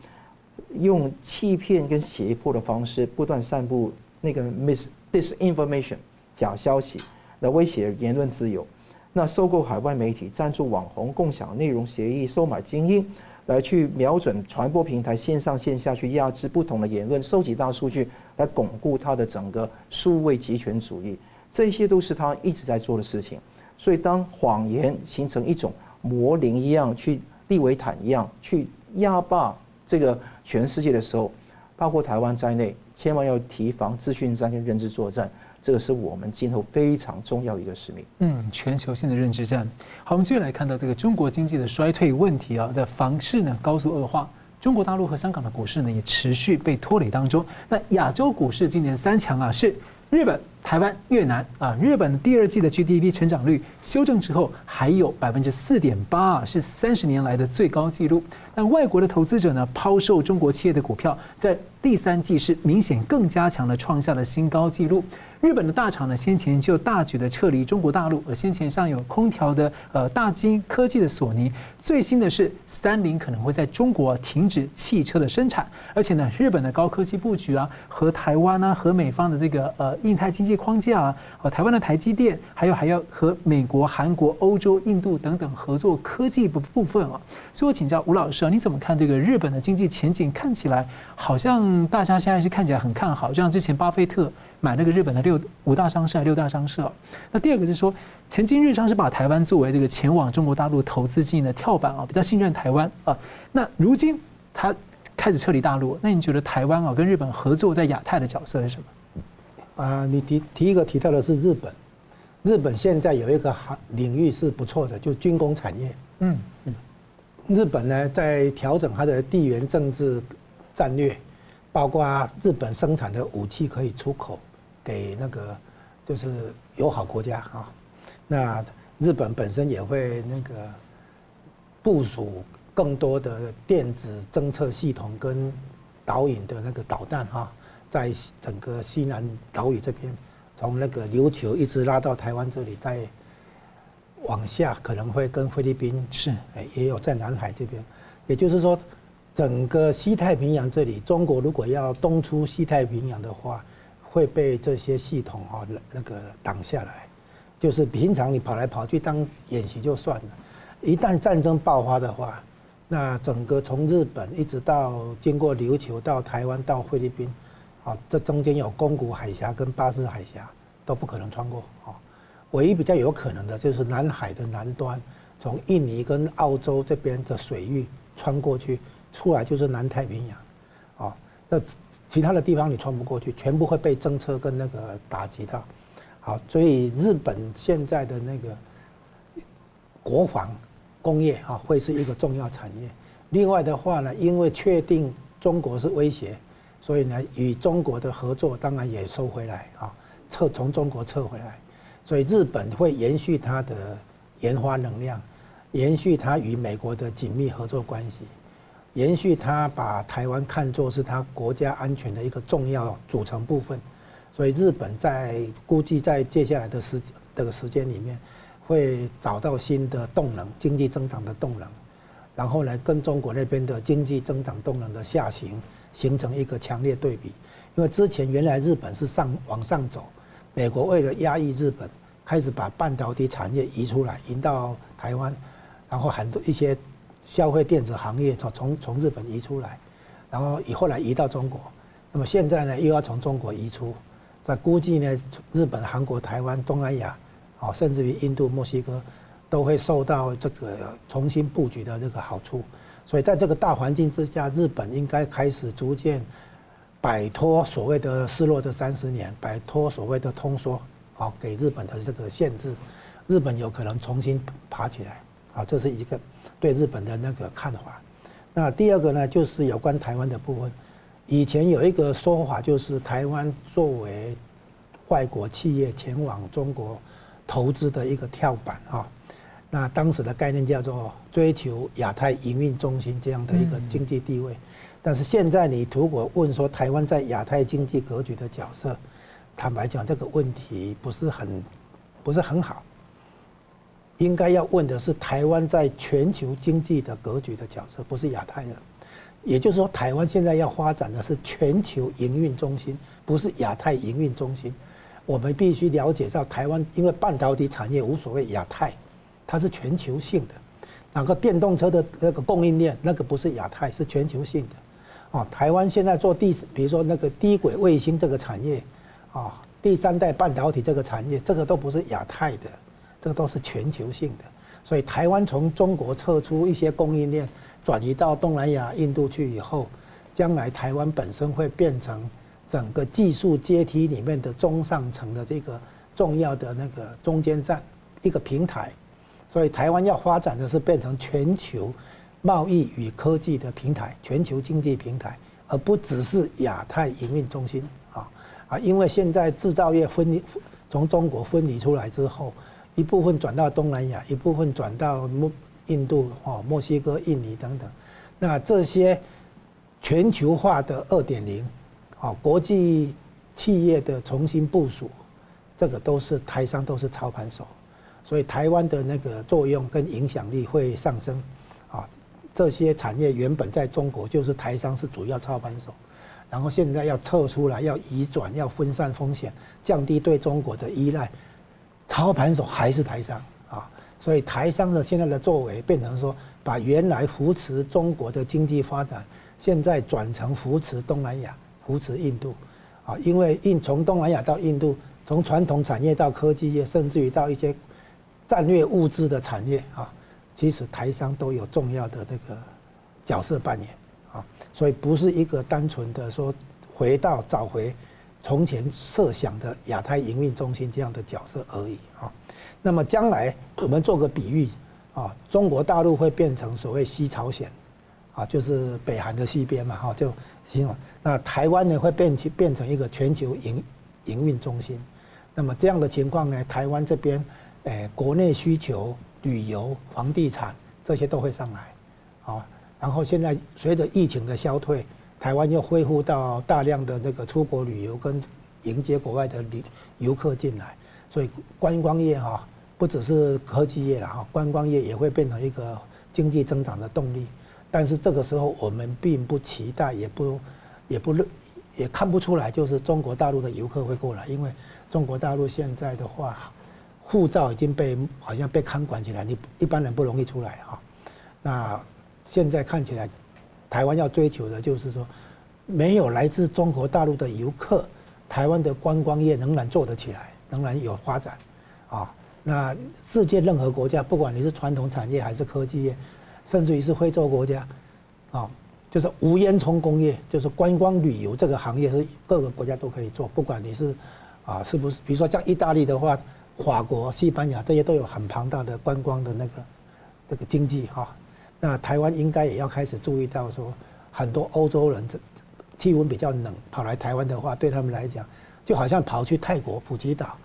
用欺骗跟胁迫的方式不断散布。那个 mis disinformation 假消息来威胁言论自由，那收购海外媒体、赞助网红、共享内容协议、收买精英，来去瞄准传播平台线上线下去压制不同的言论，收集大数据来巩固他的整个数位集权主义，这些都是他一直在做的事情。所以当谎言形成一种魔灵一样，去利维坦一样去压霸这个全世界的时候，包括台湾在内。千万要提防资讯战跟认知作战，这个是我们今后非常重要一个使命。嗯，全球性的认知战。好，我们继续来看到这个中国经济的衰退问题啊的房市呢高速恶化，中国大陆和香港的股市呢也持续被拖累当中。那亚洲股市今年三强啊是日本。台湾、越南啊，日本第二季的 GDP 成长率修正之后还有百分之四点八，是三十年来的最高纪录。但外国的投资者呢，抛售中国企业的股票，在第三季是明显更加强的，创下了新高纪录。日本的大厂呢，先前就大举的撤离中国大陆，而先前像有空调的呃大金科技的索尼，最新的是三菱可能会在中国停止汽车的生产，而且呢，日本的高科技布局啊，和台湾啊，和美方的这个呃印太经济。济框架啊，和台湾的台积电，还有还要和美国、韩国、欧洲、印度等等合作科技部部分啊。所以我请教吴老师啊，你怎么看这个日本的经济前景？看起来好像大家现在是看起来很看好，就像之前巴菲特买那个日本的六五大商社、六大商社。那第二个就是说，曾经日商是把台湾作为这个前往中国大陆投资经营的跳板啊，比较信任台湾啊。那如今他。开始撤离大陆，那你觉得台湾啊跟日本合作在亚太的角色是什么？啊，你提提一个提到的是日本，日本现在有一个行领域是不错的，就军工产业。嗯嗯，日本呢在调整它的地缘政治战略，包括日本生产的武器可以出口给那个就是友好国家啊，那日本本身也会那个部署。更多的电子侦测系统跟导引的那个导弹哈，在整个西南岛屿这边，从那个琉球一直拉到台湾这里，再往下可能会跟菲律宾是哎也有在南海这边，也就是说，整个西太平洋这里，中国如果要东出西太平洋的话，会被这些系统哈那个挡下来，就是平常你跑来跑去当演习就算了，一旦战争爆发的话。那整个从日本一直到经过琉球到台湾到菲律宾，啊，这中间有宫古海峡跟巴士海峡都不可能穿过啊。唯一比较有可能的就是南海的南端，从印尼跟澳洲这边的水域穿过去，出来就是南太平洋，啊，那其他的地方你穿不过去，全部会被政策跟那个打击到。好，所以日本现在的那个国防。工业啊会是一个重要产业。另外的话呢，因为确定中国是威胁，所以呢，与中国的合作当然也收回来啊，撤从中国撤回来。所以日本会延续它的研发能量，延续它与美国的紧密合作关系，延续它把台湾看作是它国家安全的一个重要组成部分。所以日本在估计在接下来的时这个时间里面。会找到新的动能，经济增长的动能，然后呢，跟中国那边的经济增长动能的下行形成一个强烈对比。因为之前原来日本是上往上走，美国为了压抑日本，开始把半导体产业移出来，移到台湾，然后很多一些消费电子行业从从从日本移出来，然后以后来移到中国，那么现在呢又要从中国移出，在估计呢，日本、韩国、台湾、东南亚。哦甚至于印度、墨西哥，都会受到这个重新布局的这个好处。所以在这个大环境之下，日本应该开始逐渐摆脱所谓的失落的三十年，摆脱所谓的通缩，好给日本的这个限制，日本有可能重新爬起来。啊，这是一个对日本的那个看法。那第二个呢，就是有关台湾的部分。以前有一个说法，就是台湾作为外国企业前往中国。投资的一个跳板哈，那当时的概念叫做追求亚太营运中心这样的一个经济地位，但是现在你如果问说台湾在亚太经济格局的角色，坦白讲这个问题不是很不是很好，应该要问的是台湾在全球经济的格局的角色，不是亚太的，也就是说台湾现在要发展的是全球营运中心，不是亚太营运中心。我们必须了解到，台湾因为半导体产业无所谓亚太，它是全球性的。那个电动车的那个供应链，那个不是亚太，是全球性的。哦，台湾现在做第，比如说那个低轨卫星这个产业，啊，第三代半导体这个产业，这个都不是亚太的，这个都是全球性的。所以台湾从中国撤出一些供应链，转移到东南亚、印度去以后，将来台湾本身会变成。整个技术阶梯里面的中上层的这个重要的那个中间站，一个平台，所以台湾要发展的是变成全球贸易与科技的平台，全球经济平台，而不只是亚太营运中心啊啊！因为现在制造业分离，从中国分离出来之后，一部分转到东南亚，一部分转到墨印度、哦墨西哥、印尼等等，那这些全球化的二点零。好，国际企业的重新部署，这个都是台商都是操盘手，所以台湾的那个作用跟影响力会上升。啊，这些产业原本在中国就是台商是主要操盘手，然后现在要撤出来，要移转，要分散风险，降低对中国的依赖。操盘手还是台商啊，所以台商的现在的作为变成说，把原来扶持中国的经济发展，现在转成扶持东南亚、扶持印度，啊，因为印从东南亚到印度，从传统产业到科技业，甚至于到一些战略物资的产业啊，其实台商都有重要的这个角色扮演啊，所以不是一个单纯的说回到找回从前设想的亚太营运中心这样的角色而已啊。那么将来我们做个比喻啊，中国大陆会变成所谓西朝鲜，啊，就是北韩的西边嘛，哈，就希望那台湾呢会变成变成一个全球营营运中心。那么这样的情况呢，台湾这边，诶，国内需求、旅游、房地产这些都会上来，啊，然后现在随着疫情的消退，台湾又恢复到大量的这个出国旅游跟迎接国外的旅游客进来，所以观光业哈，不只是科技业了哈，观光业也会变成一个经济增长的动力。但是这个时候我们并不期待，也不也不，也看不出来，就是中国大陆的游客会过来，因为。中国大陆现在的话，护照已经被好像被看管起来，你一般人不容易出来哈。那现在看起来，台湾要追求的就是说，没有来自中国大陆的游客，台湾的观光业仍然做得起来，仍然有发展啊。那世界任何国家，不管你是传统产业还是科技业，甚至于是非洲国家，啊，就是无烟囱工业，就是观光旅游这个行业是各个国家都可以做，不管你是。啊，是不是？比如说像意大利的话，法国、西班牙这些都有很庞大的观光的那个那个经济哈。那台湾应该也要开始注意到说，很多欧洲人这气温比较冷，跑来台湾的话，对他们来讲，就好像跑去泰国普吉岛、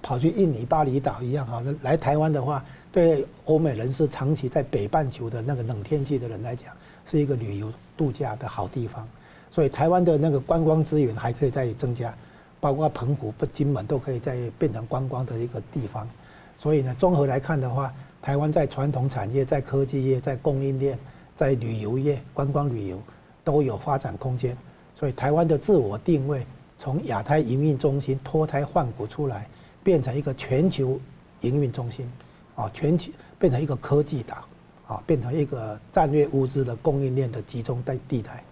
跑去印尼巴厘岛一样哈。来台湾的话，对欧美人士长期在北半球的那个冷天气的人来讲，是一个旅游度假的好地方。所以台湾的那个观光资源还可以再增加。包括澎湖、不金门都可以再变成观光的一个地方，所以呢，综合来看的话，台湾在传统产业、在科技业、在供应链、在旅游业、观光旅游都有发展空间。所以台湾的自我定位，从亚太营运中心脱胎换骨出来，变成一个全球营运中心，啊，全球变成一个科技岛，啊，变成一个战略物资的供应链的集中在地带。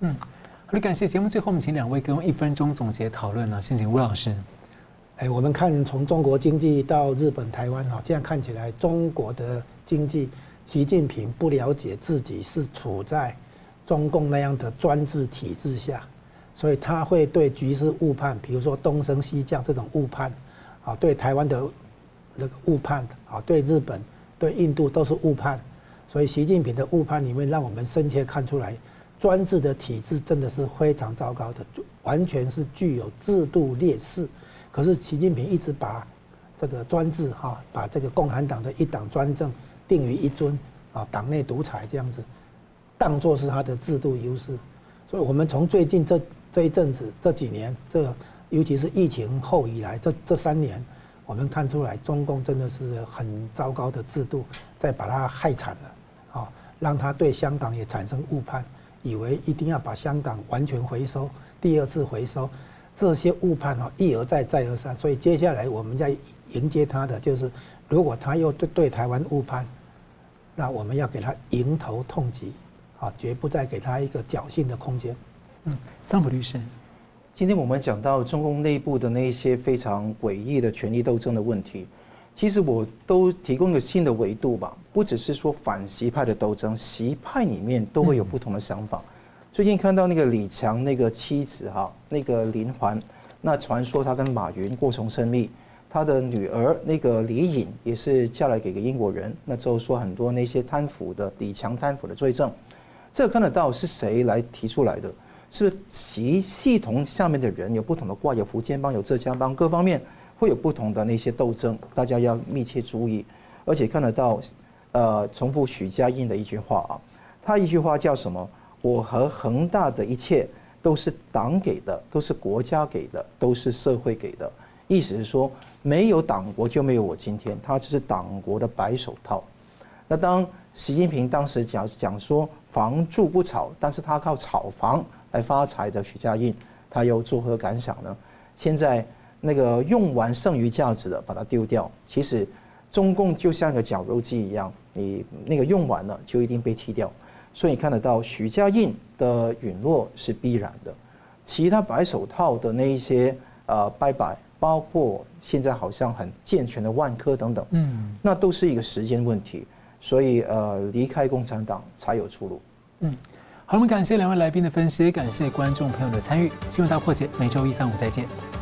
嗯。好的，感谢节目最后，我们请两位给我们一分钟总结讨论呢。先请吴老师。哎，我们看从中国经济到日本、台湾哈，这样看起来，中国的经济，习近平不了解自己是处在中共那样的专制体制下，所以他会对局势误判，比如说东升西降这种误判，啊，对台湾的那个误判，啊，对日本、对印度都是误判，所以习近平的误判里面，让我们深切看出来。专制的体制真的是非常糟糕的，完全是具有制度劣势。可是习近平一直把这个专制哈，把这个共产党的一党专政定于一尊啊，党内独裁这样子，当作是他的制度优势。所以，我们从最近这这一阵子这几年，这尤其是疫情后以来这这三年，我们看出来中共真的是很糟糕的制度，在把他害惨了啊，让他对香港也产生误判。以为一定要把香港完全回收，第二次回收，这些误判哦一而再再而三，所以接下来我们在迎接他的就是，如果他又对对台湾误判，那我们要给他迎头痛击，啊，绝不再给他一个侥幸的空间。嗯，桑普律师，今天我们讲到中共内部的那一些非常诡异的权力斗争的问题。其实我都提供一个新的维度吧，不只是说反习派的斗争，习派里面都会有不同的想法。最近看到那个李强那个妻子哈，那个林环，那传说他跟马云过从甚密，他的女儿那个李颖也是嫁来给个英国人，那之后说很多那些贪腐的李强贪腐的罪证，这个看得到是谁来提出来的？是习系统下面的人有不同的挂，有福建帮，有浙江帮，各方面。会有不同的那些斗争，大家要密切注意，而且看得到，呃，重复许家印的一句话啊，他一句话叫什么？我和恒大的一切都是党给的，都是国家给的，都是社会给的。意思是说，没有党国就没有我今天，他就是党国的白手套。那当习近平当时讲讲说“房住不炒”，但是他靠炒房来发财的许家印，他又作何感想呢？现在那个用完剩余价值的把它丢掉，其实中共就像个绞肉机一样，你那个用完了就一定被踢掉。所以你看得到许家印的陨落是必然的，其他白手套的那一些呃拜拜，包括现在好像很健全的万科等等，嗯，那都是一个时间问题。所以呃，离开共产党才有出路。嗯，好，我们感谢两位来宾的分析，感谢观众朋友的参与。新闻大破解，每周一、三、五再见。